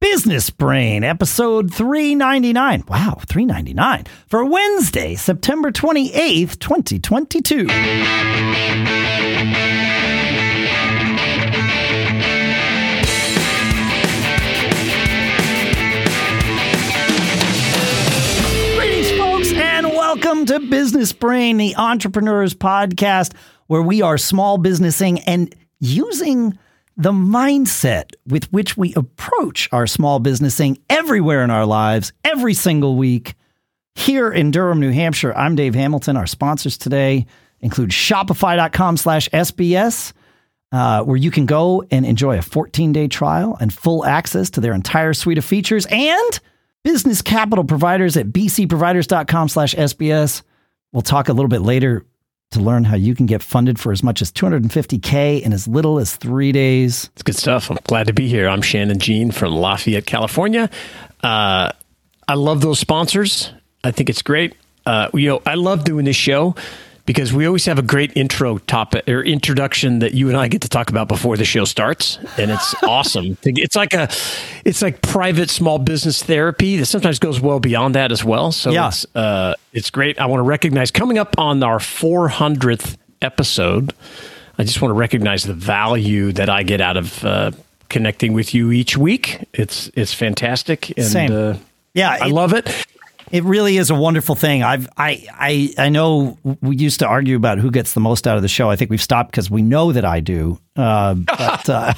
Business Brain, episode 399. Wow, 399 for Wednesday, September 28th, 2022. Greetings, folks, and welcome to Business Brain, the Entrepreneurs Podcast, where we are small businessing and using the mindset with which we approach our small businessing everywhere in our lives, every single week. Here in Durham, New Hampshire, I'm Dave Hamilton. Our sponsors today include Shopify.com slash SBS, uh, where you can go and enjoy a 14 day trial and full access to their entire suite of features, and business capital providers at bcproviders.com slash SBS. We'll talk a little bit later to learn how you can get funded for as much as 250K in as little as three days. It's good stuff. I'm glad to be here. I'm Shannon Jean from Lafayette, California. Uh, I love those sponsors. I think it's great. Uh, you know, I love doing this show because we always have a great intro topic or introduction that you and I get to talk about before the show starts, and it's awesome. It's like a, it's like private small business therapy that sometimes goes well beyond that as well. So Yeah. it's uh, it's great. I want to recognize coming up on our 400th episode. I just want to recognize the value that I get out of uh, connecting with you each week. It's it's fantastic, and Same. Uh, Yeah, I it- love it. It really is a wonderful thing. I've I I I know we used to argue about who gets the most out of the show. I think we've stopped because we know that I do. Uh, but uh,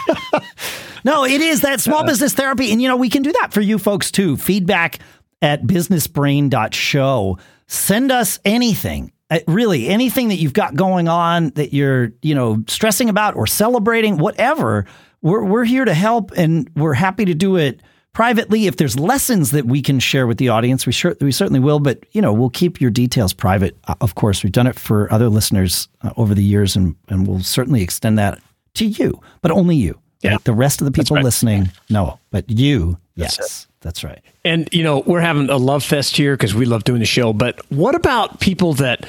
no, it is that small business therapy, and you know we can do that for you folks too. Feedback at businessbrain.show. Send us anything. uh, Really, anything that you've got going on that you're, you know, stressing about or celebrating, whatever. We're we're here to help, and we're happy to do it privately. If there's lessons that we can share with the audience, we sure we certainly will. But you know, we'll keep your details private. Uh, Of course, we've done it for other listeners uh, over the years, and and we'll certainly extend that to you, but only you. Yeah. Like the rest of the people right. listening, no, but you, That's yes, that's right. And you know, we're having a love fest here because we love doing the show. But what about people that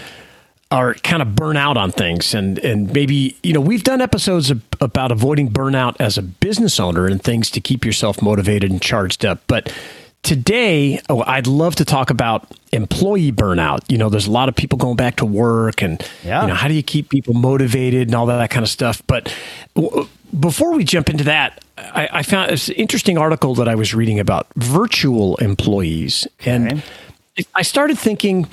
are kind of burn out on things. And and maybe you know we've done episodes ab- about avoiding burnout as a business owner and things to keep yourself motivated and charged up. But today oh, i'd love to talk about employee burnout. You know there's a lot of people going back to work and Yeah. you know how do you keep people motivated and all that, kind of stuff? But w- before we jump into that I, I found this interesting article that i was reading about virtual employees. And i started thinking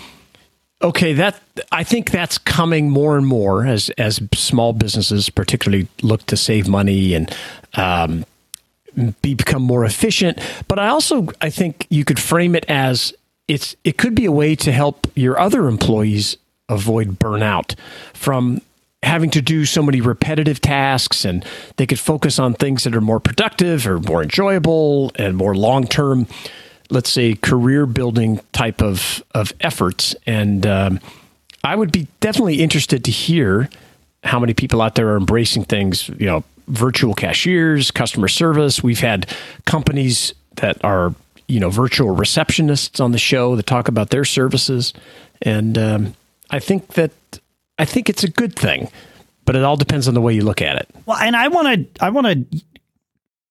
Okay, that I think that's coming more and more as as small businesses, particularly, look to save money and um, be, become more efficient. But I also I think you could frame it as it's it could be a way to help your other employees avoid burnout from having to do so many repetitive tasks and they could focus on things that are more productive or more enjoyable and more long term let's say career building type of of efforts. And um, i would be definitely interested to hear how many people out there are embracing things you know virtual cashiers customer service. We've had companies that are you know virtual receptionists on the show that talk about their services. And um, i think that i think it's a good thing but it all depends on the way you look at it. Well, and I want to I want to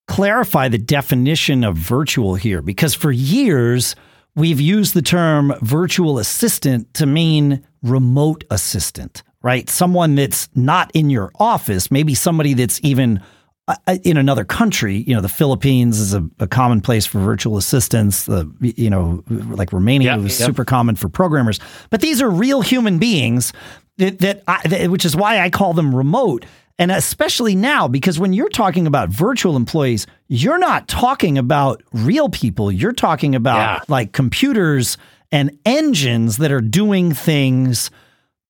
clarify the definition of virtual here because for years we've used the term virtual assistant to mean remote assistant, right? Someone that's not in your office, maybe somebody that's even uh, in another country. You know, the Philippines is a, a common place for virtual assistants. The you know, like Romania Yeah, was yeah. super common for programmers. But these are real human beings that, that, I, that which is why I call them remote. And especially now, because when you're talking about virtual employees, you're not talking about real people. You're talking about Yeah. like computers and engines that are doing things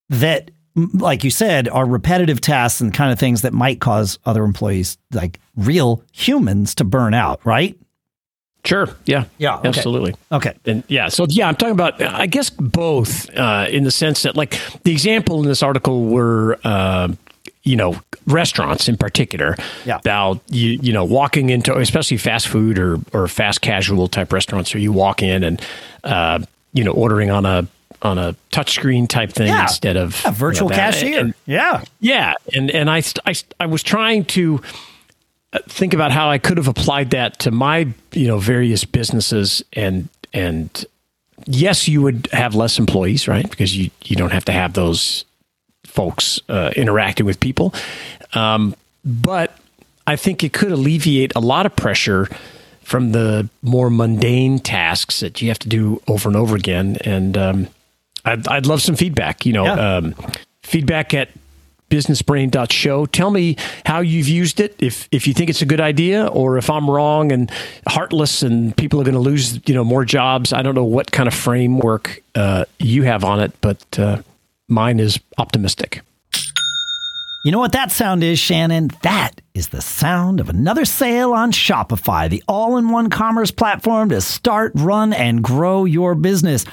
that, like you said, are repetitive tasks and kind of things that might cause other employees, like real humans, to burn out, right? sure yeah Yeah, okay. absolutely Okay. And yeah, so yeah, I'm talking about I guess both uh, in the sense that like the example in this article were uh, you know restaurants in particular. Yeah. Now you you know walking into especially fast food or or fast casual type restaurants, where you walk in and uh, you know ordering on a on a touchscreen type thing Yeah. instead of A virtual you know, cashier. And- yeah. yeah, and and I, I I was trying to think about how I could have applied that to my, you know, various businesses and and yes, you would have less employees, right? Because you you don't have to have those folks uh, interacting with people. Um, but I think it could alleviate a lot of pressure from the more mundane tasks that you have to do over and over again. And um, I'd, I'd love some feedback. You know, yeah. um, feedback at businessbrain.show. Tell me how you've used it, if if you think it's a good idea, or if I'm wrong and heartless and people are going to lose, you know, more jobs. I don't know what kind of framework uh, you have on it, but uh, mine is optimistic. You know what that sound is, Shannon? That is the sound of another sale on Shopify, the all in one commerce platform to start, run, and grow your business.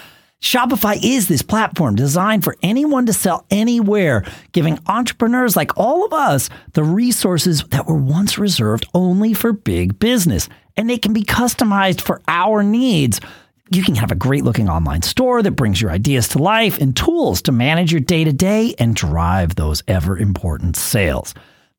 Shopify is this platform designed for anyone to sell anywhere, giving entrepreneurs like all of us the resources that were once reserved only for big business. And they can be customized for our needs you can have a great looking online store that brings your ideas to life and tools to manage your day to day and drive those ever important sales.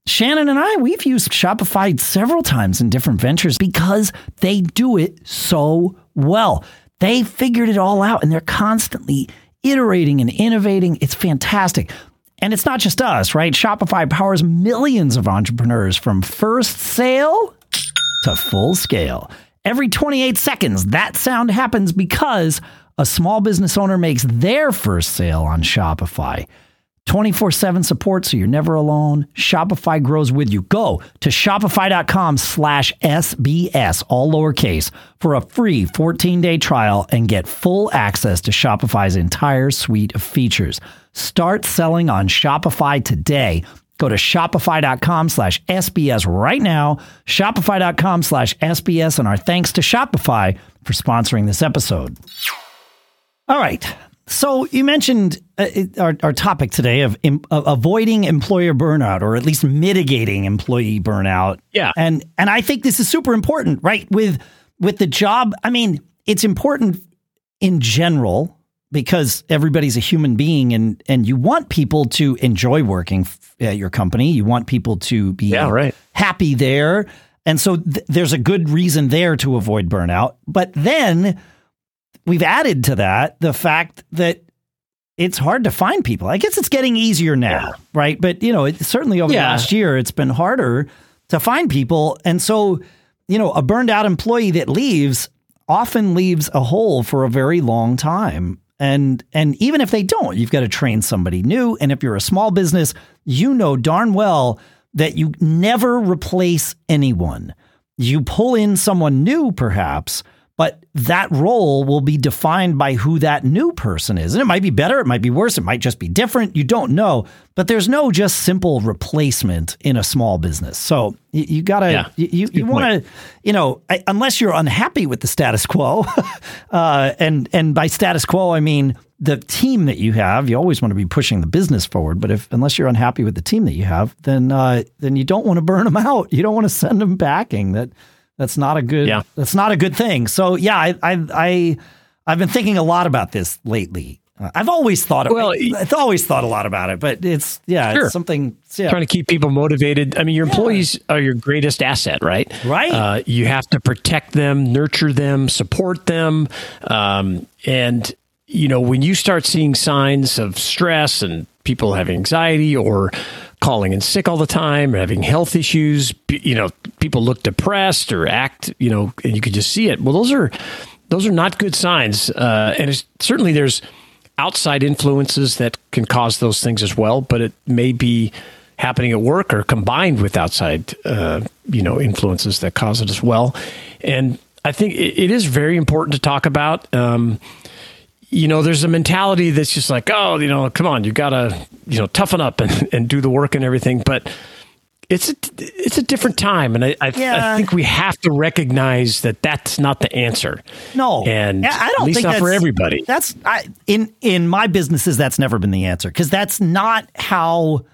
Shannon and I, we've used Shopify several times in different ventures because they do it so well. They figured it all out and they're constantly iterating and innovating. It's fantastic. And it's not just us, right? Shopify powers millions of entrepreneurs from first sale to full scale. Every 28 seconds, that sound happens because a small business owner makes their first sale on Shopify. 24 7 support so you're never alone. Shopify grows with you. Go to shopify.com slash SBS, all lowercase, for a free 14 day trial and get full access to Shopify's entire suite of features. Start selling on Shopify today Go to shopify.com slash SBS right now, shopify.com slash SBS, and our thanks to Shopify for sponsoring this episode. All right. So you mentioned uh, our, our topic today of, of avoiding employer burnout or at least mitigating employee burnout. Yeah. And and I think this is super important, right? With with the job, I mean, it's important in general because everybody's a human being and and you want people to enjoy working at your company. You want people to be yeah, right. happy there. And so th- there's a good reason there to avoid burnout. But then we've added to that the fact that it's hard to find people. I guess it's getting easier now, yeah. right? But you know, it, certainly over yeah. the last year it's been harder to find people. And so, you know, a burned out employee that leaves often leaves a hole for a very long time and and even if they don't, you've got to train somebody new. And if you're a small business, you know darn well that you never replace anyone. You pull in someone new, perhaps, but that role will be defined by who that new person is. And it might be better, it might be worse, it might just be different. You don't know. But there's no just simple replacement in a small business. So you, you gotta, yeah, you, you, want to, you know, I, unless you're unhappy with the status quo, uh, and and by status quo I mean the team that you have. You always want to be pushing the business forward. But if unless you're unhappy with the team that you have, then uh, then you don't want to burn them out. You don't want to send them backing. That that's not a good. Yeah. That's not a good thing. So yeah, I I, I I've been thinking a lot about this lately. I've always thought. It. Well, I've always thought a lot about it, but it's yeah, sure. it's something. Yeah. Trying to keep people motivated. I mean, your employees yeah. are your greatest asset, right? Right. Uh, you have to protect them, nurture them, support them, um, and you know when you start seeing signs of stress and people have anxiety or calling in sick all the time or having health issues. You know, people look depressed or act, you know, and you can just see it. Well, those are those are not good signs, uh, and certainly there's outside influences that can cause those things as well. But it may be happening at work or combined with outside, uh, you know, influences that cause it as well. And I think it, it is very important to talk about. Um, you know, there's a mentality that's just like, oh, you know, come on, you gotta, you know, toughen up and, and do the work and everything. But it's a, it's a different time, and I I, yeah. I think we have to recognize that that's not the answer. No, and I don't at least think not for everybody. That's I, in in my businesses. That's never been the answer because that's not how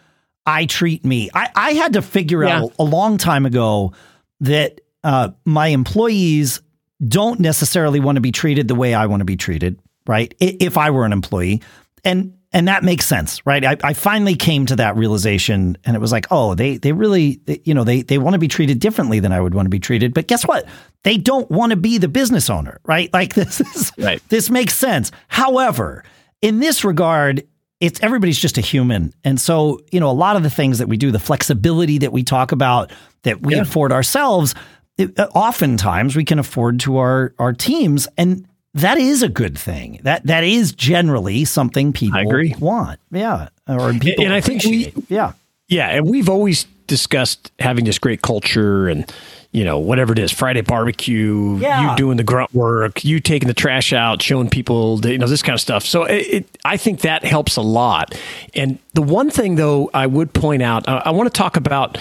I treat me. I I had to figure yeah. out a long time ago that uh, my employees don't necessarily want to be treated the way I want to be treated right? If I were an employee. And and that makes sense, right? I, I, finally came to that realization, and it was like, oh, they they really, they, you know, they they want to be treated differently than I would want to be treated. But guess what? They don't want to be the business owner, right? Like this is right. this makes sense. However, in this regard, it's everybody's just a human, and so you know, a lot of the things that we do, the flexibility that we talk about, that we yeah. afford ourselves, it, uh, oftentimes we can afford to our our teams, and that is a good thing. That that is generally something people I agree. want. Yeah, or people and I think we yeah yeah, and we've always discussed having this great culture and you know whatever it is Friday barbecue, yeah. you doing the grunt work, you taking the trash out, showing people you know this kind of stuff. So it, it, I think that helps a lot. And the one thing though I would point out, I, I want to talk about.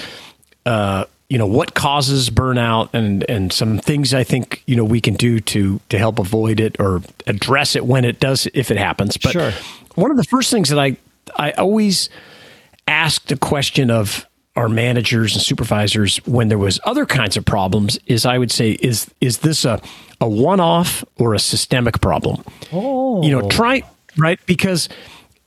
Uh, you know what causes burnout and and some things I think you know we can do to to help avoid it or address it when it does if it happens. But sure. one of the first things that I I always asked the question of our managers and supervisors when there was other kinds of problems is I would say is is this a a one off or a systemic problem? Oh. You know, oh. try right because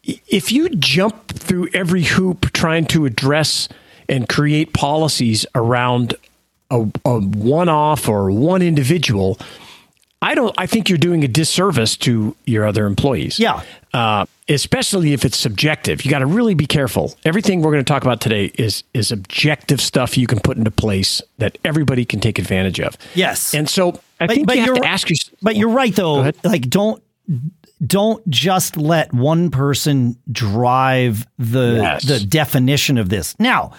if you jump through every hoop trying to address and create policies around a, a one off or one individual, I don't. I think you're doing a disservice to your other employees. Yeah. Uh, especially if it's subjective, you got to really be careful. Everything we're going to talk about today is is objective stuff you can put into place that everybody can take advantage of. Yes. And so I but, think but you have to ask yourself. But you're right, though. Like, don't don't just let one person drive the yes. the definition of this. Now,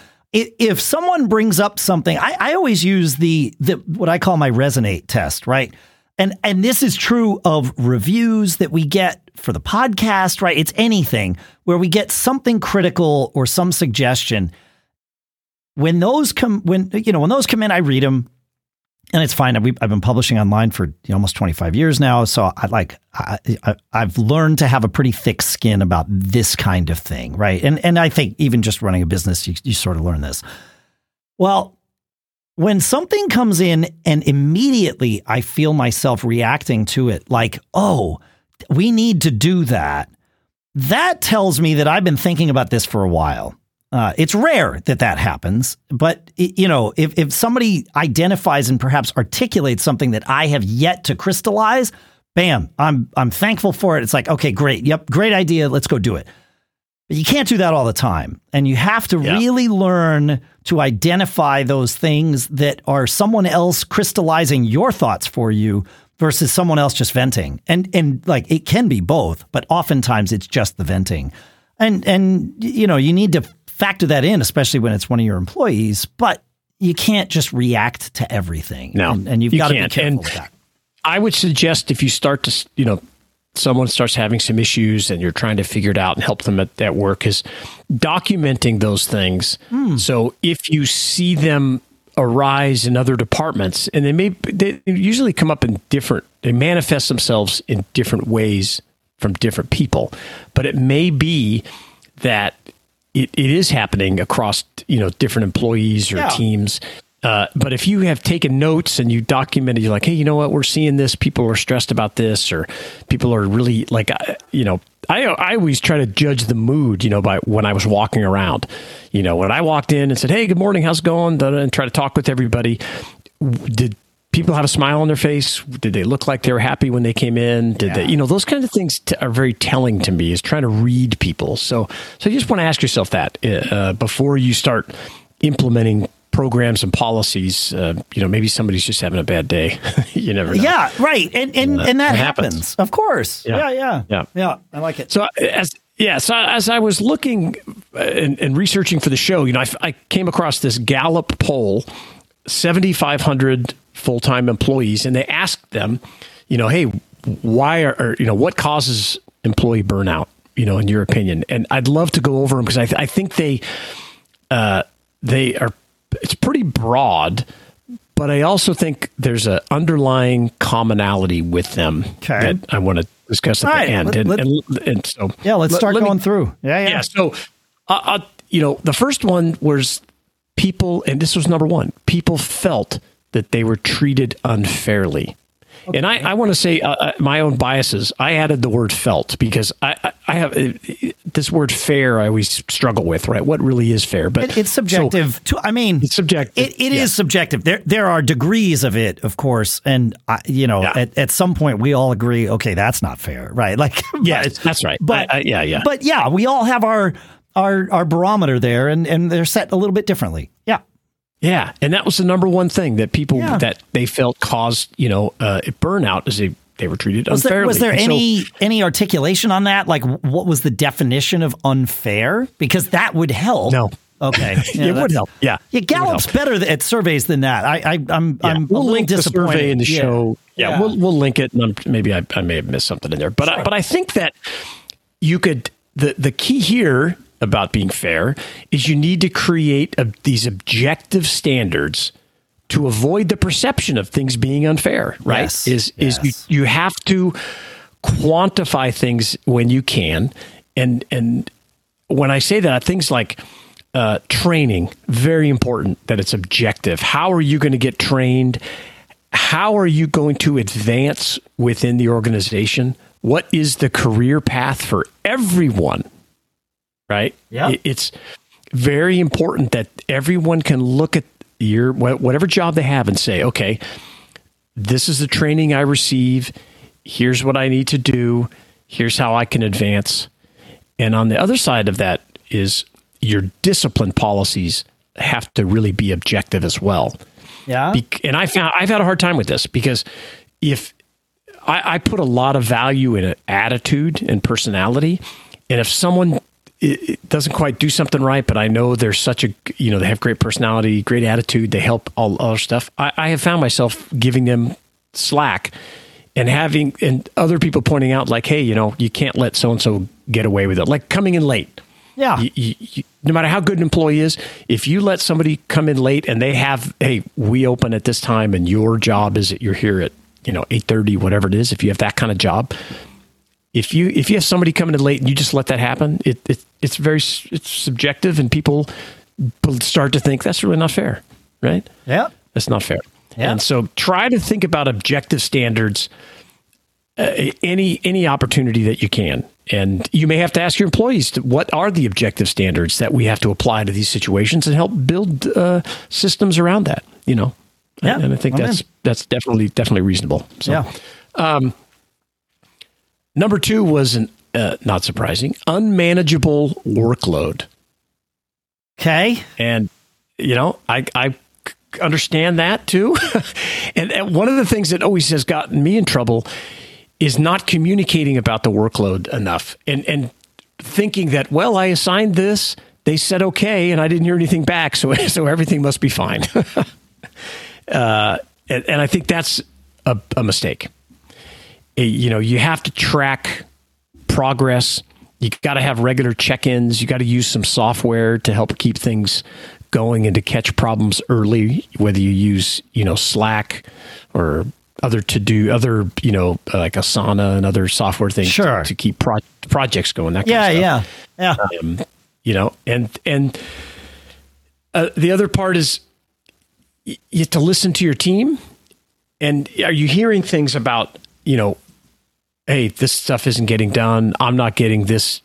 if someone brings up something, I, I always use the the what I call my resonate test, right? And and this is true of reviews that we get for the podcast, right? It's anything where we get something critical or some suggestion. When those come, when you know, when those come in, I read them and it's fine. I've, been publishing online for almost 25 years now. So I like, I, have learned to have a pretty thick skin about this kind of thing. Right. And, and I think even just running a business, you, you sort of learn this. Well, when something comes in and immediately I feel myself reacting to it like, oh, we need to do that. That tells me that I've been thinking about this for a while. Uh, it's rare that that happens, but you know, if if somebody identifies and perhaps articulates something that I have yet to crystallize, bam, I'm I'm thankful for it. It's like, okay, great, yep, great idea, let's go do it. But you can't do that all the time, and you have to yeah. really learn to identify those things that are someone else crystallizing your thoughts for you versus someone else just venting. And and like it can be both, but oftentimes it's just the venting. And and you know, you need to factor that in, especially when it's one of your employees. But you can't just react to everything. No, and, and you've you got to be careful and with that. I would suggest if you start to, you know, someone starts having some issues and you're trying to figure it out and help them at that work is documenting those things. Hmm. So if you see them arise in other departments and they may they usually come up in different they manifest themselves in different ways from different people but it may be that it, it is happening across you know different employees or yeah. teams. Uh, but if you have taken notes and you documented, you're like, hey, you know what? We're seeing this. People are stressed about this, or people are really like, uh, you know, I I always try to judge the mood, you know, by when I was walking around. You know, when I walked in and said, hey, good morning, how's it going, and try to talk with everybody. Did people have a smile on their face? Did they look like they were happy when they came in? Did yeah. they, you know, those kinds of things t- are very telling to me. Is trying to read people. So, so you just want to ask yourself that uh, uh, before you start implementing programs and policies. Uh, you know, maybe somebody's just having a bad day. you never know. Yeah, right, and and, uh, and that happens. happens. Of course. Yeah. yeah, yeah, yeah, yeah. I like it. So as yeah, so as I was looking uh, and, and researching for the show, you know, I, I came across this Gallup poll, seventy five hundred full time employees, and they asked them, you know, hey, why are or, you know what causes employee burnout? You know, in your opinion, and I'd love to go over them because I, th- I think they uh, they are it's pretty broad, but I also think there's an underlying commonality with them okay. that I want to discuss at All the right, end. Let, and, and, and, so yeah, let's let, start let going me, through. Yeah, yeah. Yeah. So, uh, uh, you know, the first one was people, and this was number one. People felt that they were treated unfairly. Okay. And I, I want to say uh, uh, my own biases. I added the word felt because I, I have uh, this word fair. I always struggle with right. What really is fair? But it, it's subjective. So, to, I mean, it's subjective. It, it yeah. is subjective. There there are degrees of it, of course, and I, you know, yeah. at, at some point we all agree. Okay, that's not fair, right? Like, yeah, but, that's right. But I, yeah, yeah. But yeah, we all have our our our barometer there, and and they're set a little bit differently. Yeah. Yeah, and that was the number one thing that people yeah. that they felt caused you know uh, burnout is they they were treated was unfairly. There, was there and any so, any articulation on that? Like, what was the definition of unfair? Because that would help. No. Okay, yeah, it would help. Yeah, yeah. Gallup's better at surveys than that. I, I am yeah. I'm we'll link the survey in the yeah. show. Yeah, we'll we'll link it. And maybe I, I may have missed something in there, but sure. I, but I think that you could the the key here about being fair is you need to create a, these objective standards to avoid the perception of things being unfair, right? Yes, is yes. is you, you have to quantify things when you can. And and when I say that, things like uh, training, very important that it's objective. How are you going to get trained? How are you going to advance within the organization? What is the career path for everyone? Right? Yeah. it's very important that everyone can look at your whatever job they have and say, okay, this is the training I receive. Here's what I need to do. Here's how I can advance. And on the other side of that is your discipline policies have to really be objective as well. Yeah. Be- and I found I've had a hard time with this because if I, I put a lot of value in an attitude and personality, and if someone it, it, doesn't quite do something right, but I know they're such a you know they have great personality, great attitude, they help all other stuff. I, I have found myself giving them slack and having and other people pointing out like, hey, you know, you can't let so and so get away with it, like coming in late. Yeah. You, you, you, no matter how good an employee is, if you let somebody come in late and they have, hey, we open at this time, and your job is that you're here at you know eight thirty, whatever it is. If you have that kind of job, if you if you have somebody coming in late and you just let that happen, it, it it's very it's subjective, and people start to think that's really not fair, right? Yeah, that's not fair. Yeah. And so try to think about objective standards uh, any any opportunity that you can. And you may have to ask your employees to, what are the objective standards that we have to apply to these situations and help build uh, systems around that. You know, yeah, and I think that's that's definitely definitely reasonable. So, yeah. Um, Number two was an uh, not surprising, unmanageable workload. Okay, and you know, I I understand that too. and, and one of the things that always has gotten me in trouble is not communicating about the workload enough, and and thinking that well, I assigned this, they said okay, and I didn't hear anything back, so so everything must be fine. uh, and, and I think that's a, a mistake you know, you have to track progress. You got to have regular check-ins. You got to use some software to help keep things going and to catch problems early. Whether you use, you know, Slack or other to do other, you know, like Asana and other software things sure. to, to, keep pro- projects going. That yeah, yeah, yeah. Um, you know, and and uh, the other part is you have to listen to your team. And are you hearing things about you know hey, this stuff isn't getting done. I'm not getting this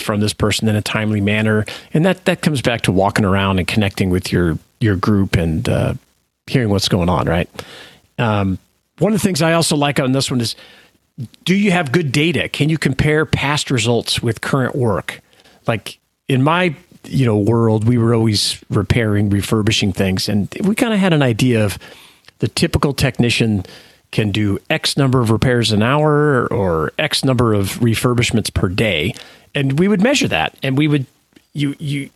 from this person in a timely manner, and that that comes back to walking around and connecting with your your group and uh, hearing what's going on. Right. Um, one of the things I also like on this one is, do you have good data? Can you compare past results with current work? Like in my you know world, we were always repairing, refurbishing things, and we kind of had an idea of the typical technician can do X number of repairs an hour or X number of refurbishments per day. And we would measure that and we would you you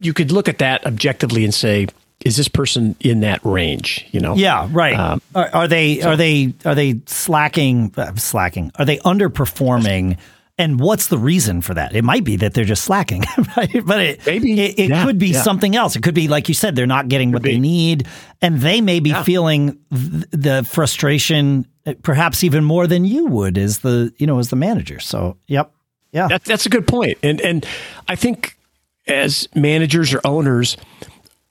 you could look at that objectively and say, is this person in that range? You know? Yeah, right. Um, are, are, they so, are they are they slacking? Uh, slacking? Are they underperforming? And what's the reason for that? It might be that they're just slacking, right? but it maybe it, it yeah, could be yeah. something else. It could be like you said, they're not getting what they need, and they may be yeah. feeling th- the frustration, uh, perhaps even more than you would as the you know as the manager. So, yep, yeah, that, that's a good point. And and I think as managers or owners,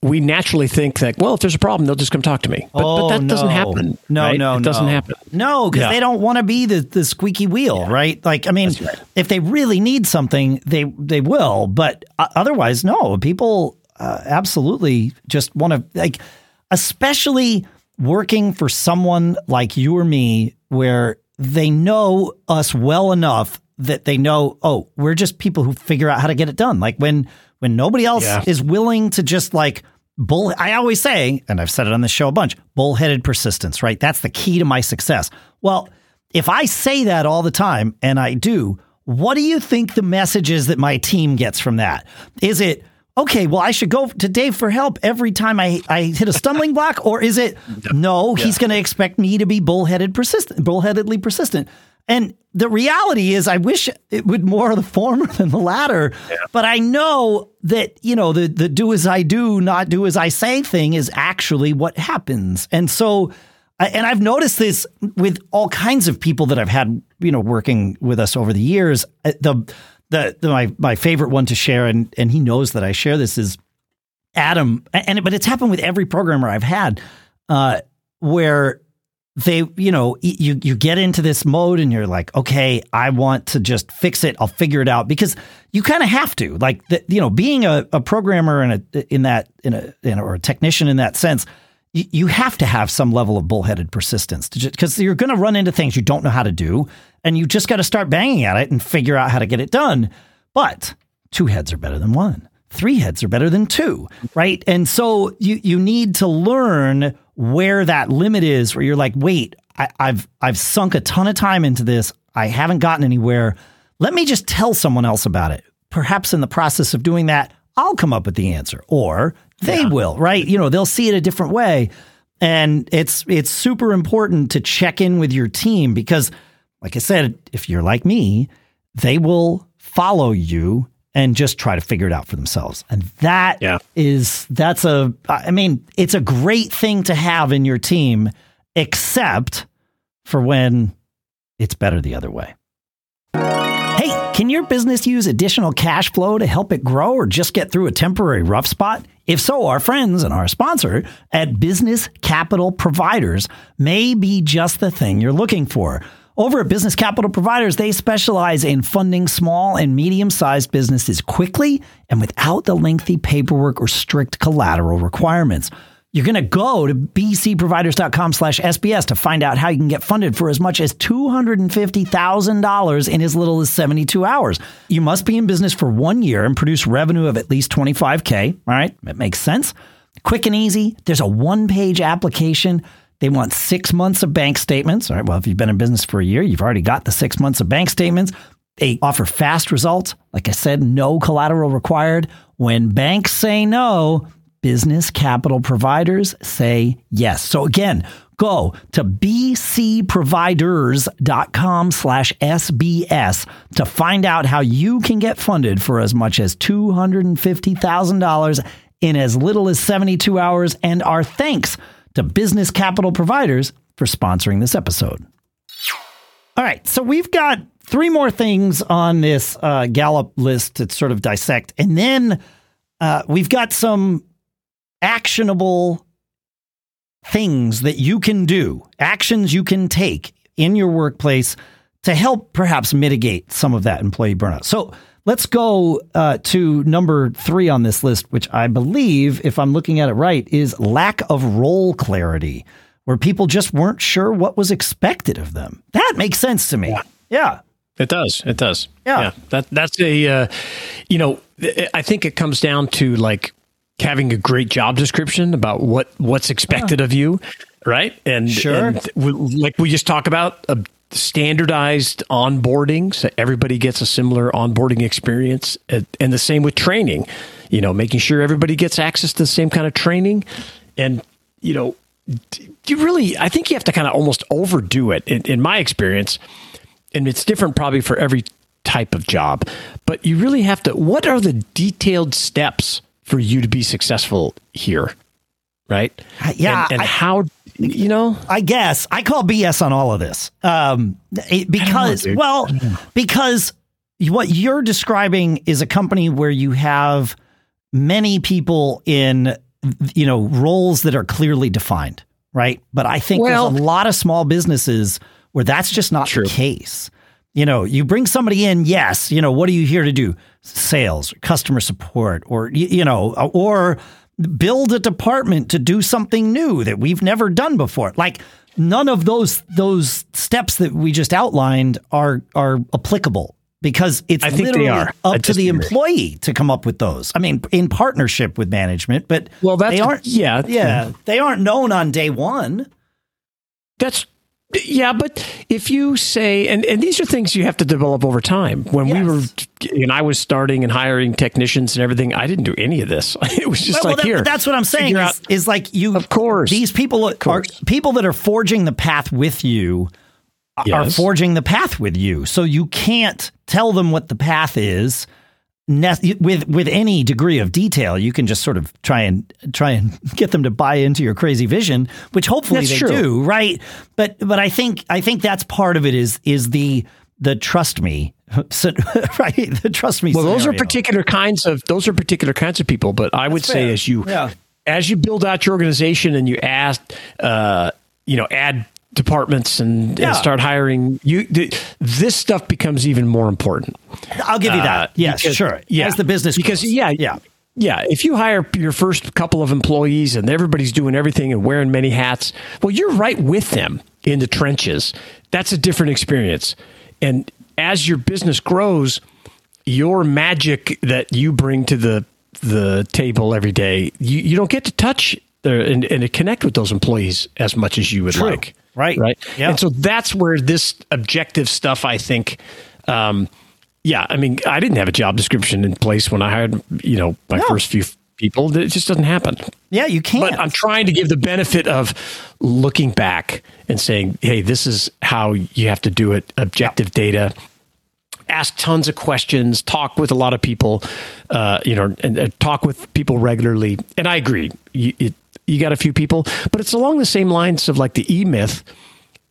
we naturally think that well, if there's a problem, they'll just come talk to me. But, oh, but that no. doesn't happen. No, right? no, it doesn't happen. No, because Yeah. they don't want to be the, the squeaky wheel, right? Like, I mean, right. if they really need something, they they will. But uh, otherwise, no. People uh, absolutely just want to like, especially working for someone like you or me, where they know us well enough that they know, oh, we're just people who figure out how to get it done. Like when when nobody else Yeah. is willing to just like bull. I always say, and I've said it on this show a bunch, bullheaded persistence. Right, that's the key to my success. Well, if I say that all the time, and I do, what do you think the message is that my team gets from that? Is it okay? Well, I should go to Dave for help every time I, I hit a stumbling block, or is it no? He's going to expect me to be bullheaded persistent, bullheadedly persistent. And the reality is, I wish it would more of the former than the latter. But I know that you know the the do as I do, not do as I say thing is actually what happens. And so, and I've noticed this with all kinds of people that I've had, you know, working with us over the years. Uh, The the, the my my favorite one to share, and and he knows that I share this is Adam, and but it's happened with every programmer I've had, uh, where they, you know, you you get into this mode and you're like, okay, I want to just fix it. I'll figure it out because you kind of have to, like, the, you know, being a, a programmer in a in that in a, in a or a technician in that sense. You you have to have some level of bullheaded persistence because you're going to run into things you don't know how to do, and you just got to start banging at it and figure out how to get it done. But two heads are better than one. Three heads are better than two, right? And so you you need to learn where that limit is, where you're like, wait, I, I've I've sunk a ton of time into this. I haven't gotten anywhere. Let me just tell someone else about it. Perhaps in the process of doing that, I'll come up with the answer, or they will, right? You know, they'll see it a different way. And it's it's super important to check in with your team because, like I said, if you're like me, they will follow you and just try to figure it out for themselves. And that is Yeah. that's a I mean, it's a great thing to have in your team, except for when it's better the other way. Hey, can your business use additional cash flow to help it grow or just get through a temporary rough spot? If so, our friends and our sponsor at Business Capital Providers may be just the thing you're looking for. Over at Business Capital Providers, they specialize in funding small and medium sized businesses quickly and without the lengthy paperwork or strict collateral requirements. You're going to go to bcproviders.com slash SBS to find out how you can get funded for as much as $250,000 in as little as 72 hours. You must be in business for one year and produce revenue of at least 25K. All right, that makes sense. Quick and easy. There's a one page application. They want six months of bank statements. All right, well, if you've been in business for a year, you've already got the six months of bank statements. They offer fast results. Like I said, no collateral required. When banks say no, business capital providers say yes. So again, go to bcproviders.com slash SBS to find out how you can get funded for as much as $250,000 in as little as 72 hours. And our thanks to Business Capital Providers for sponsoring this episode. All right, so we've got three more things on this uh, Gallup list to sort of dissect, and then uh, we've got some actionable things that you can do, actions you can take in your workplace to help perhaps mitigate some of that employee burnout. So let's go uh, to number three on this list, which I believe, if I'm looking at it right, is lack of role clarity, where people just weren't sure what was expected of them. That makes sense to me. Yeah. It does. It does. Yeah. That that's a uh, you know, I think it comes down to like having a great job description about what what's expected of you, right? And Sure. and we, like we just talk about a standardized onboarding, so everybody gets a similar onboarding experience, and, and the same with training. You know, making sure everybody gets access to the same kind of training, and you know, you really, I think you have to kind of almost overdo it. In, in my experience, and it's different probably for every type of job, but you really have to. What are the detailed steps for you to be successful here? Right? Yeah, And, and I- how, you know, I guess I call BS on all of this um, it- because, dude. well, because what you're describing is a company where you have many people in you know, roles that are clearly defined, right? But I think Well- there's a lot of small businesses where that's just not True. the case. You know, you bring somebody in, yes, you know, what are you here to do? Sales, customer support, or, y- you know, or build a department to do something new that we've never done before. Like none of those those steps that we just outlined are are applicable because it's I think they literally are. I up to the employee to come up with those. I mean, in partnership with management, but Well, that's- they aren't. yeah. yeah, they aren't known on day one. That's yeah, but if you say, and, and these are things you have to develop over time. When we were, and I was starting and hiring technicians and everything, I didn't do any of this. It was just Well, like that- here. that's what I'm saying. Is, out- is like you, Of course. these people are people that are forging the path with you are forging the path with you. So you can't tell them what the path is ne- with with any degree of detail. You can just sort of try and try and get them to buy into your crazy vision, which hopefully That's they true. do, right? But but I think I think that's part of it is is the the trust me, so- right? The trust me. Well, those are particular kinds of those are particular kinds of people. But I would say as you Yeah. as you build out your organization and you ask, uh, you know, add departments and, Yeah. and start hiring, you th- this stuff becomes even more important. I'll give you that. Uh, yes, because- sure. Yeah, As the business because grows. yeah, yeah. yeah. If you hire your first couple of employees and everybody's doing everything and wearing many hats, well, you're right with them in the trenches. That's a different experience. And as your business grows, your magic that you bring to the the table every day, you, you don't get to touch uh, and, and to connect with those employees as much as you would True. like. Right. Right. Yeah. And so that's where this objective stuff, I think, um, yeah, I mean, I didn't have a job description in place when I hired, you know, my No. first few people. It just doesn't happen. Yeah, you can't. But I'm trying to give the benefit of looking back and saying, hey, this is how you have to do it. Objective data. Ask tons of questions. Talk with a lot of people. Uh, you know, and, uh, talk with people regularly. And I agree. You, it, you got a few people, but it's along the same lines of like the E Myth.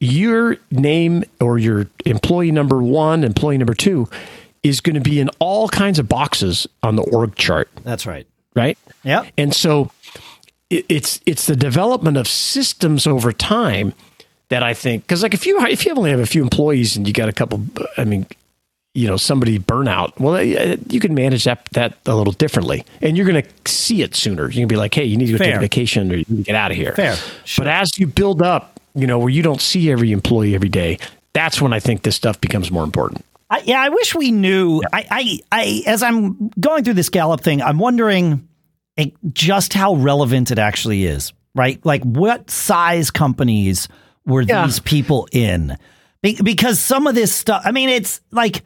Your name or your employee number one, employee number two, is going to be in all kinds of boxes on the org chart That's right. right? Yeah. And so it, it's it's the development of systems over time that I think because like if you if you only have a few employees and you got a couple, I mean, you know, somebody burnout, well, uh, you can manage that that a little differently, and you're going to see it sooner. You can be like, hey, you need to go take a vacation or you need to get out of here. Fair. Sure. But as you build up, you know, where you don't see every employee every day, that's when I think this stuff becomes more important. I, yeah, I wish we knew. I, I, I, as I'm going through this Gallup thing, I'm wondering eh, just how relevant it actually is, right? Like, what size companies were Yeah. these people in? Be- because some of this stuff, I mean, it's like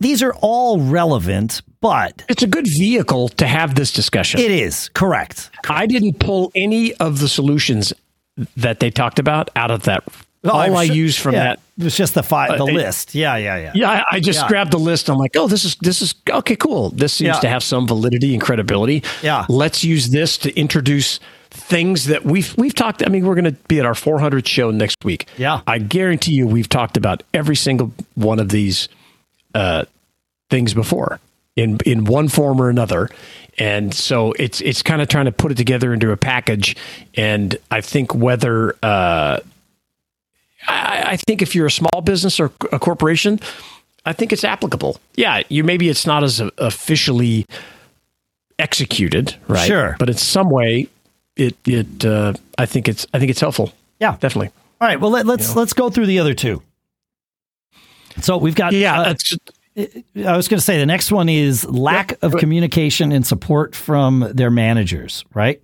these are all relevant, but It's a good vehicle to have this discussion. it is correct. I didn't pull any of the solutions that they talked about out of that. Oh, All I'm I sure- used from yeah, that. It was just the fi- the Uh, list. Yeah, yeah, yeah. Yeah, I, I just Yeah. grabbed the list. I'm like, oh, this is this is okay, cool. This seems Yeah. to have some validity and credibility. Yeah. let's use this to introduce things that we've we've talked. I mean, we're going to be at our 400 show next week. Yeah. I guarantee you, we've talked about every single one of these uh, things before in in one form or another. And so it's it's kind of trying to put it together into a package. And I think whether uh, I, I think if you're a small business or a corporation, I think it's applicable. Yeah, you maybe it's not as officially executed, right? Sure. but in some way, it it uh, I think it's I think it's helpful. Yeah. definitely. All right. Well, let, let's let's go through the other two. So we've got Yeah, uh, that's, I was going to say the next one is lack of communication and support from their managers, right?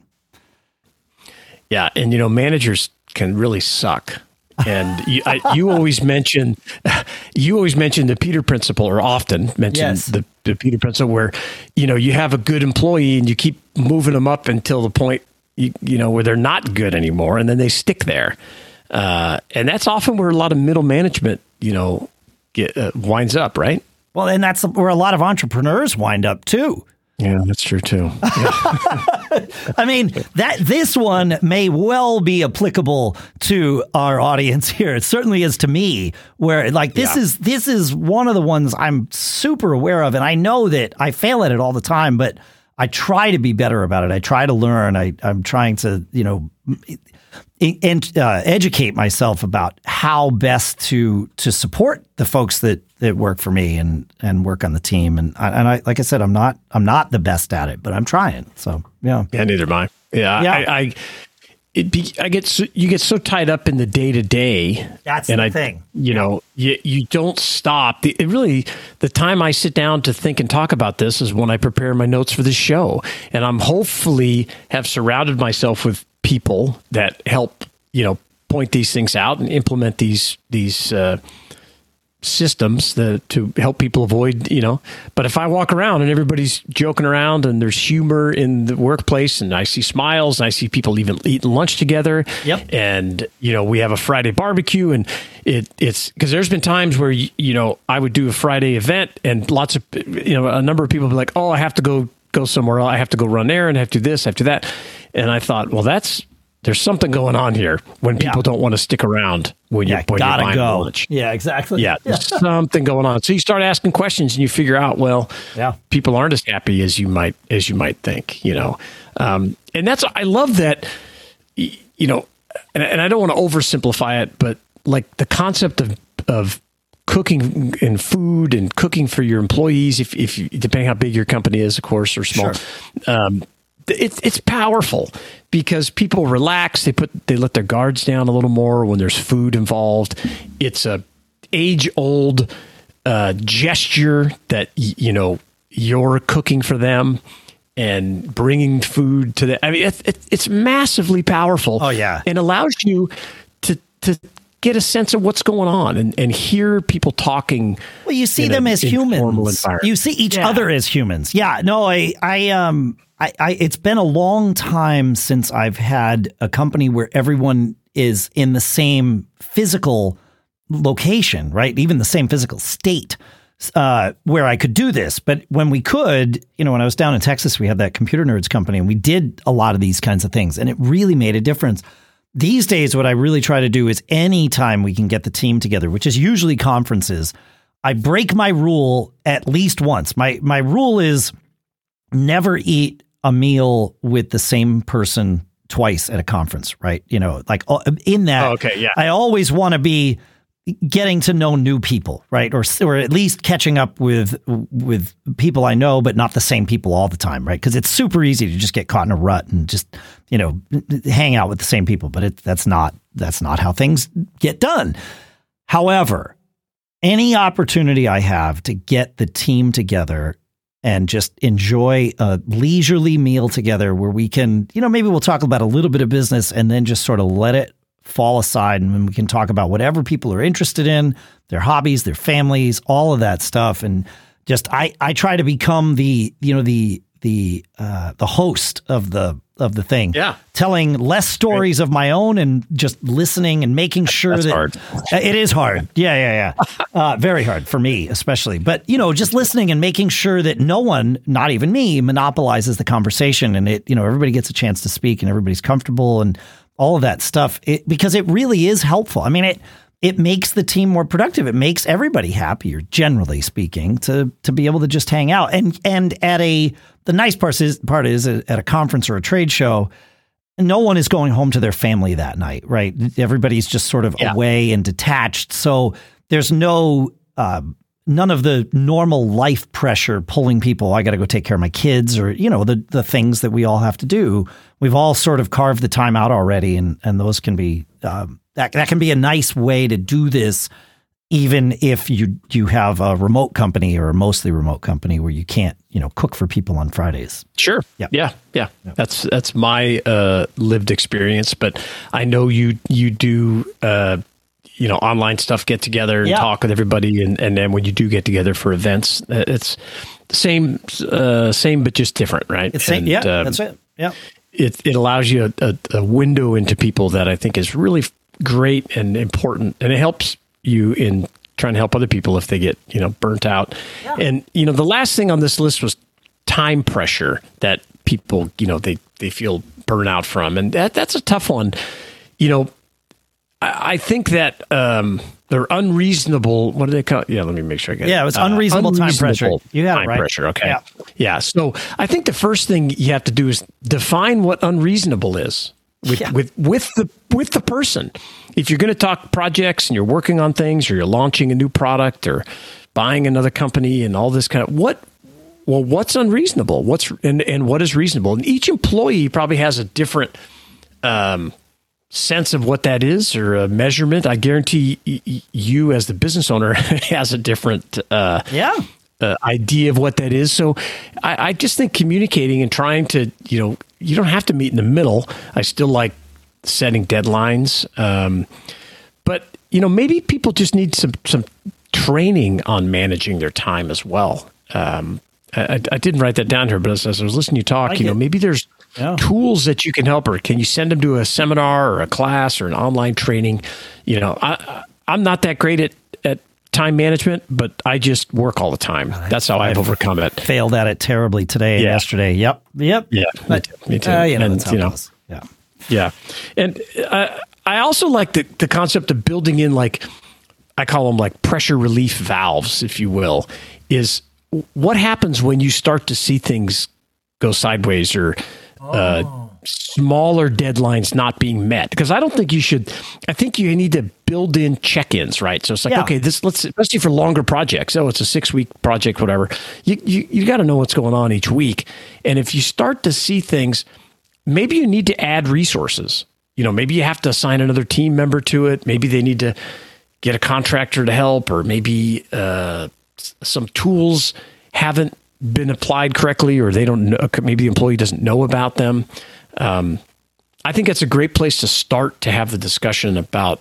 Yeah, and you know, managers can really suck. And you, I, you always mention, you always mention the Peter principle, or often mention Yes. the, the Peter principle, where you know you have a good employee and you keep moving them up until the point you, you know where they're not good anymore, and then they stick there. Uh, and that's often where a lot of middle management, you know, get uh, winds up, right? Well, and that's where a lot of entrepreneurs wind up too. Yeah, that's true too. I mean, that this one may well be applicable to our audience here. It certainly is to me, where like this Yeah. is this is one of the ones I'm super aware of, and I know that I fail at it all the time, but I try to be better about it. I try to learn. I, I'm trying to, you know, and uh, educate myself about how best to to support the folks that that work for me and and work on the team. And I, and I, like I said, I'm not I'm not the best at it, but I'm trying. So yeah, yeah, neither am I. Yeah, yeah. I, I it be, I get so, you get so tied up in the day to day. That's and the I, thing. You know, you you don't stop. The, it really, the time I sit down to think and talk about this is when I prepare my notes for the show, and I'm hopefully have surrounded myself with people that help you know point these things out and implement these these. Uh, systems that, to help people avoid, you know. But if I walk around and everybody's joking around and there's humor in the workplace and I see smiles and I see people even eating lunch together. Yep. And, you know, we have a Friday barbecue and it, it's because there's been times where, you know, I would do a Friday event and lots of, you know, a number of people be like, oh, I have to go, go somewhere. else. I have to go run there and I have to do this, I have to do that. And I thought, well, that's, there's something going on here when people yeah. don't want to stick around when yeah, you gotta you're go. lunch. Yeah, exactly. Yeah, there's something going on. So you start asking questions and you figure out, well, yeah. people aren't as happy as you might as you might think. You know, um, and that's I love that. You know, and, and I don't want to oversimplify it, but like the concept of of cooking and food and cooking for your employees, if if you, depending how big your company is, of course, or small. Sure. Um, it's it's powerful because people relax. They put they let their guards down a little more when there's food involved. It's a age old uh, gesture that you know you're cooking for them and bringing food to them. I mean, it, it, it's massively powerful. Oh yeah, and allows you to to get a sense of what's going on and, and hear people talking. Well, you see them a, as humans. You see each yeah. other as humans. Yeah. No, I I um I, I, it's been a long time since I've had a company where everyone is in the same physical location, right? Even the same physical state uh, where I could do this. But when we could, you know, when I was down in Texas, we had that computer nerds company and we did a lot of these kinds of things and it really made a difference. These days, what I really try to do is anytime we can get the team together, which is usually conferences, I break my rule at least once. My my rule is never eat a meal with the same person twice at a conference, right? You know, like uh, in that, oh, okay, yeah. I always want to be getting to know new people, right? Or or at least catching up with with people I know, but not the same people all the time, right? Because it's super easy to just get caught in a rut and just you know hang out with the same people, but it, that's not that's not how things get done. However, any opportunity I have to get the team together and just enjoy a leisurely meal together where we can, you know, maybe we'll talk about a little bit of business and then just sort of let it fall aside and we can talk about whatever people are interested in, their hobbies, their families, all of that stuff and just I I try to become the, you know, the the uh, the host of the of the thing. Yeah, telling less stories of my own and just listening and making sure That's that hard. it is hard. Yeah, yeah, yeah. uh, very hard for me, especially. But you know, just listening and making sure that no one, not even me, monopolizes the conversation and it. You know, everybody gets a chance to speak and everybody's comfortable and all of that stuff. It, because it really is helpful. I mean, it it makes the team more productive. It makes everybody happier, generally speaking, to to be able to just hang out. And and at a the nice part is part is at a conference or a trade show, no one is going home to their family that night, right? Everybody's just sort of yeah. away and detached. So there's no uh, none of the normal life pressure pulling people. I got to go take care of my kids, or you know the the things that we all have to do. We've all sort of carved the time out already, and and those can be um, that that can be a nice way to do this even if you you have a remote company or a mostly remote company where you can't you know cook for people on Fridays. Sure. Yep. Yeah. Yeah. Yep. That's that's my uh, lived experience, but I know you you do. Uh, you know, online stuff, get together and talk with everybody, and, and then when you do get together for events, uh, it's same, uh, same, but just different, right? It's same, and, yeah, uh, that's it. Yeah, it it allows you a, a, a window into people that I think is really great and important, and it helps you in trying to help other people if they get you know burnt out. Yeah. And you know the last thing on this list was time pressure that people you know they they feel burnout from, and that that's a tough one. You know, I, I think that um, they're unreasonable. What do they call? It? Yeah, let me make sure I get. Yeah, it was unreasonable, uh, unreasonable time pressure. You got it right. Pressure. Okay. Yeah. yeah. So I think the first thing you have to do is define what unreasonable is with yeah. with with the with the person. If you're going to talk projects and you're working on things, or you're launching a new product, or buying another company, and all this kind of what. Well, what's unreasonable? What's and, and what is reasonable? And each employee probably has a different um, sense of what that is or a measurement. I guarantee you, as the business owner, has a different uh, yeah. Uh, idea of what that is. So I, I, just think communicating and trying to, you know, you don't have to meet in the middle. I still like setting deadlines. Um, but, you know, maybe people just need some, some training on managing their time as well. Um, I, I, didn't write that down here, but as, as I was listening to you talk, like you know, it. maybe there's yeah. tools that you can help her. Can you send them to a seminar or a class or an online training? You know, I, I'm not that great at, at time management, but I just work all the time. That's how I've, I've overcome it. Failed at it terribly today and yesterday. Yep. Yep. Yeah. But, me too. Uh, you know, and, you know, yeah. Yeah. And uh, I also like the, the concept of building in like, I call them like pressure relief valves, if you will, is what happens when you start to see things go sideways or uh, oh. smaller deadlines not being met because I don't think you should. I think you need to build in check-ins, right? So it's like, yeah. okay, this let's especially for longer projects. Oh, it's a six-week project, whatever. You you, you got to know what's going on each week, and if you start to see things, maybe you need to add resources. You know, maybe you have to assign another team member to it. Maybe they need to get a contractor to help, or maybe uh, some tools haven't been applied correctly or they don't know, maybe the employee doesn't know about them. Um, I think it's a great place to start to have the discussion about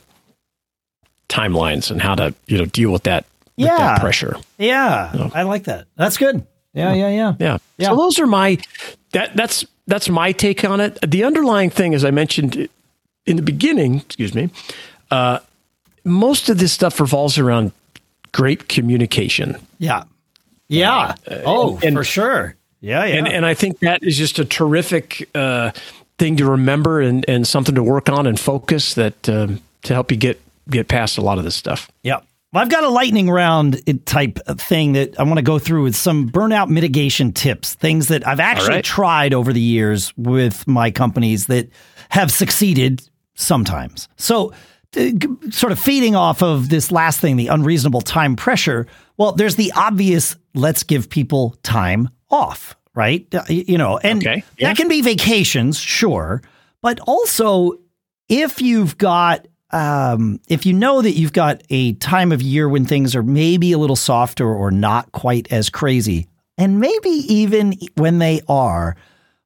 timelines and how to, you know, deal with that, yeah. With that pressure. Yeah. Know? I like that. That's good. Yeah, yeah, yeah, yeah. Yeah. So those are my that that's that's my take on it. The underlying thing, as I mentioned in the beginning, excuse me, uh, most of this stuff revolves around great communication. Yeah. Yeah. Uh, oh, and, for sure. Yeah, yeah. And, and I think that is just a terrific uh, thing to remember and, and something to work on and focus that um, to help you get get past a lot of this stuff. Yeah. Well, I've got a lightning round type thing that I want to go through with some burnout mitigation tips, things that I've actually right. tried over the years with my companies that have succeeded sometimes. So, sort of feeding off of this last thing, the unreasonable time pressure. Well, there's the obvious let's give people time off, right? Uh, you know, and okay. yeah. that can be vacations, sure. But also, if you've got, um, if you know that you've got a time of year when things are maybe a little softer or not quite as crazy, and maybe even when they are,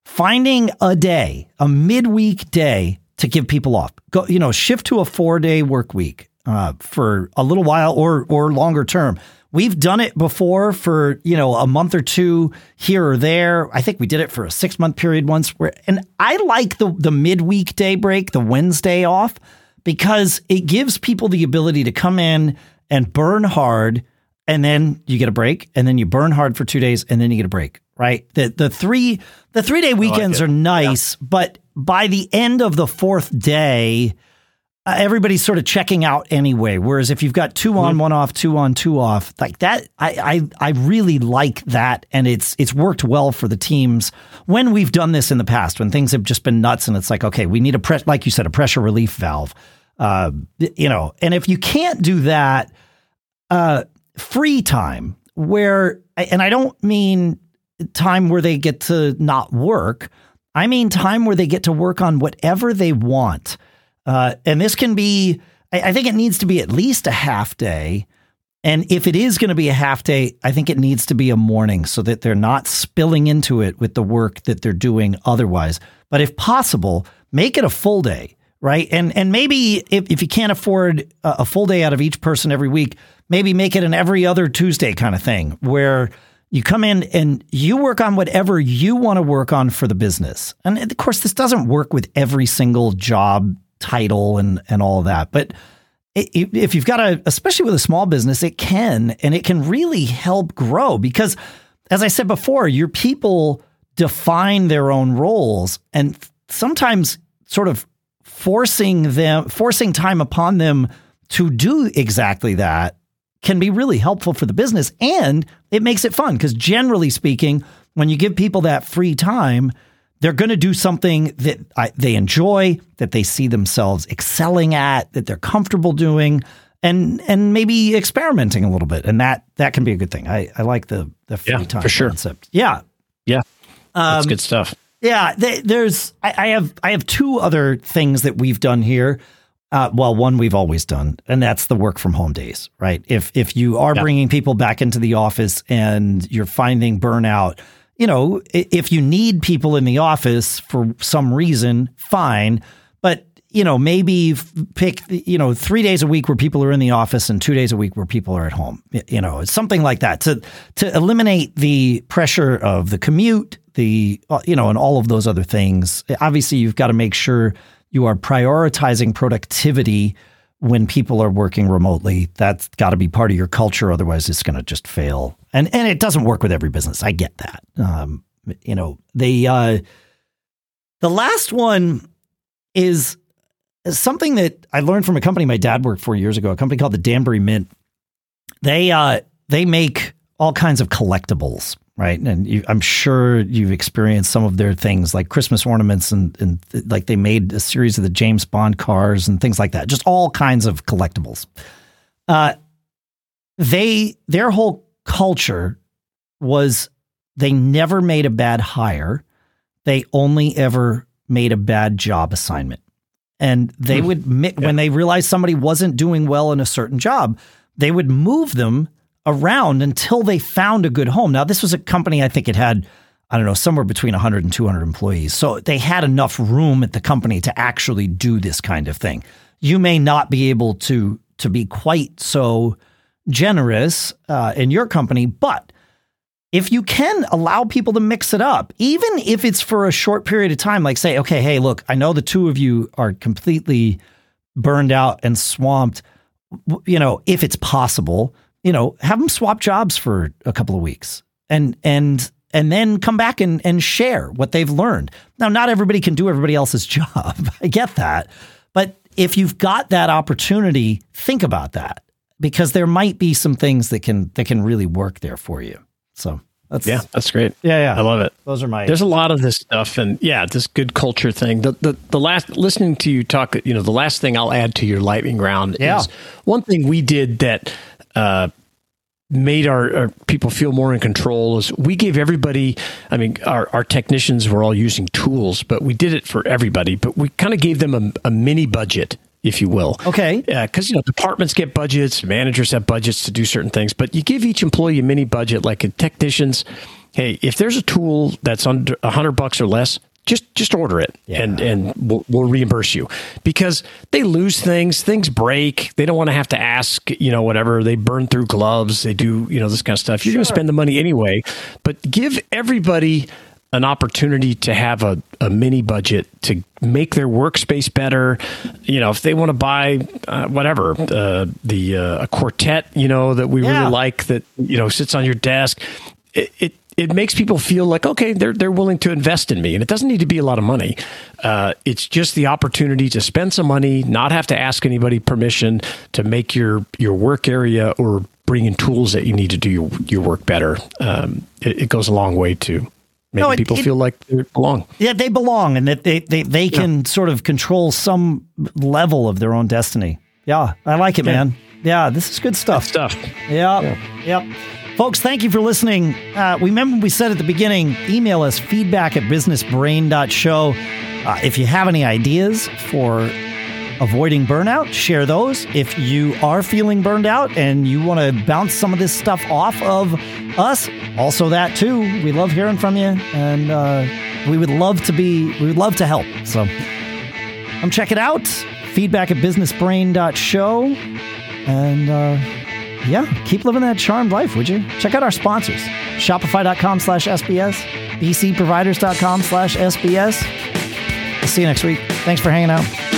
finding a day, a midweek day to give people off. Go, you know, shift to a four day work week uh, for a little while or or longer term. We've done it before for, you know, a month or two here or there. I think we did it for a six month period once where, and I like the, the midweek day break, the Wednesday off, because it gives people the ability to come in and burn hard and then you get a break and then you burn hard for two days and then you get a break, right? The, the three, the three day weekends like are nice, yeah. but by the end of the fourth day, uh, everybody's sort of checking out anyway. Whereas if you've got two on, one off, two on, two off, like that, I, I I really like that, and it's it's worked well for the teams when we've done this in the past when things have just been nuts, and it's like okay, we need a press, like you said, a pressure relief valve, uh, you know, and if you can't do that, uh, free time where, and I don't mean time where they get to not work, I mean time where they get to work on whatever they want uh, and this can be, I, I think it needs to be at least a half day. And if it is going to be a half day, I think it needs to be a morning so that they're not spilling into it with the work that they're doing otherwise. But if possible, make it a full day, right? And and maybe if, if you can't afford a, a full day out of each person every week, maybe make it an every other Tuesday kind of thing where you come in and you work on whatever you want to work on for the business. And of course, this doesn't work with every single job title and and all that. But if you've got a, especially with a small business, it can and it can really help grow because, as I said before, your people define their own roles, and sometimes sort of forcing them, forcing time upon them to do exactly that can be really helpful for the business and it makes it fun because generally speaking, when you give people that free time, they're going to do something that I, they enjoy, that they see themselves excelling at, that they're comfortable doing, and and maybe experimenting a little bit, and that that can be a good thing. I, I like the the free Yeah, time for sure. concept. Yeah, Yeah. That's Um, good stuff. yeah, th- there's I, I have I have two other things that we've done here. Uh, well, one we've always done, and that's the work from home days, right? If if you are Yeah. bringing people back into the office and you're finding burnout, you know, if you need people in the office for some reason, fine, but you know, maybe pick you know three days a week where people are in the office and two days a week where people are at home. You know, it's something like that to to eliminate the pressure of the commute, the uh, you know, and all of those other things. Obviously, you've got to make sure you are prioritizing productivity when people are working remotely. That's got to be part of your culture. Otherwise, it's going to just fail. And and it doesn't work with every business. I get that. Um, you know, the uh, the last one is something that I learned from a company my dad worked for years ago. A company called the Danbury Mint. They uh, they make all kinds of collectibles, right? And you, I'm sure you've experienced some of their things like Christmas ornaments and, and like they made a series of the James Bond cars and things like that. Just all kinds of collectibles. Uh, they their whole culture was they never made a bad hire. They only ever made a bad job assignment. And they Hmm. would when they realized somebody wasn't doing well in a certain job, they would move them around until they found a good home. Now, this was a company I think it had I don't know, somewhere between 100 and 200 employees. So they had enough room at the company to actually do this kind of thing. You may not be able to to be quite so generous uh, in your company, but if you can allow people to mix it up, even if it's for a short period of time, like say, okay, hey, look, I know the two of you are completely burned out and swamped. You know, if it's possible, you know, have them swap jobs for a couple of weeks and and and then come back and and share what they've learned. Now, not everybody can do everybody else's job. I get that. But if you've got that opportunity, think about that because there might be some things that can that can really work there for you. So that's Yeah, that's great. yeah, yeah. I love it. Those are my There's a lot of this stuff, and yeah, this good culture thing. The, the the last listening to you talk, you know, the last thing I'll add to your lightning round Yeah. is one thing we did that uh, made our, our people feel more in control is we gave everybody. I mean, our our technicians were all using tools, but we did it for everybody. But we kind of gave them a, a mini budget, if you will. Okay. Yeah, because you know departments get budgets, managers have budgets to do certain things, but you give each employee a mini budget, like in technicians. Hey, if there's a tool that's under a hundred bucks or less, just just order it, and and we'll, we'll reimburse you because they lose things, things break. They don't want to have to ask, you know, whatever. They burn through gloves, they do, you know, this kind of stuff. You're going to spend the money anyway, but give everybody an opportunity to have a, a mini budget to make their workspace better. You know, if they want to buy uh, whatever uh, the uh, a quartet, you know, that we Yeah. really like that you know sits on your desk, it. it it makes people feel like okay, they're they're willing to invest in me, and it doesn't need to be a lot of money. Uh, it's just the opportunity to spend some money, not have to ask anybody permission to make your your work area or bring in tools that you need to do your, your work better. Um, it, it goes a long way to making No, it- people it- feel like they belong. yeah, they belong and that they they, they can sort of control some level of their own destiny. Yeah, I like it, man. Yeah, this is good stuff. Stuff. Yep. Yep. Folks, thank you for listening. Uh, remember, we said at the beginning email us feedback at businessbrain.show. Uh, if you have any ideas for avoiding burnout, share those. If you are feeling burned out and you want to bounce some of this stuff off of us, also that too. We love hearing from you and uh, we would love to be, we would love to help. So come check it out. Feedback at businessbrain.show. And, uh, yeah, keep living that charmed life, would you? Check out our sponsors. Shopify.com slash SBS, bcproviders.com slash SBS. See you next week. Thanks for hanging out.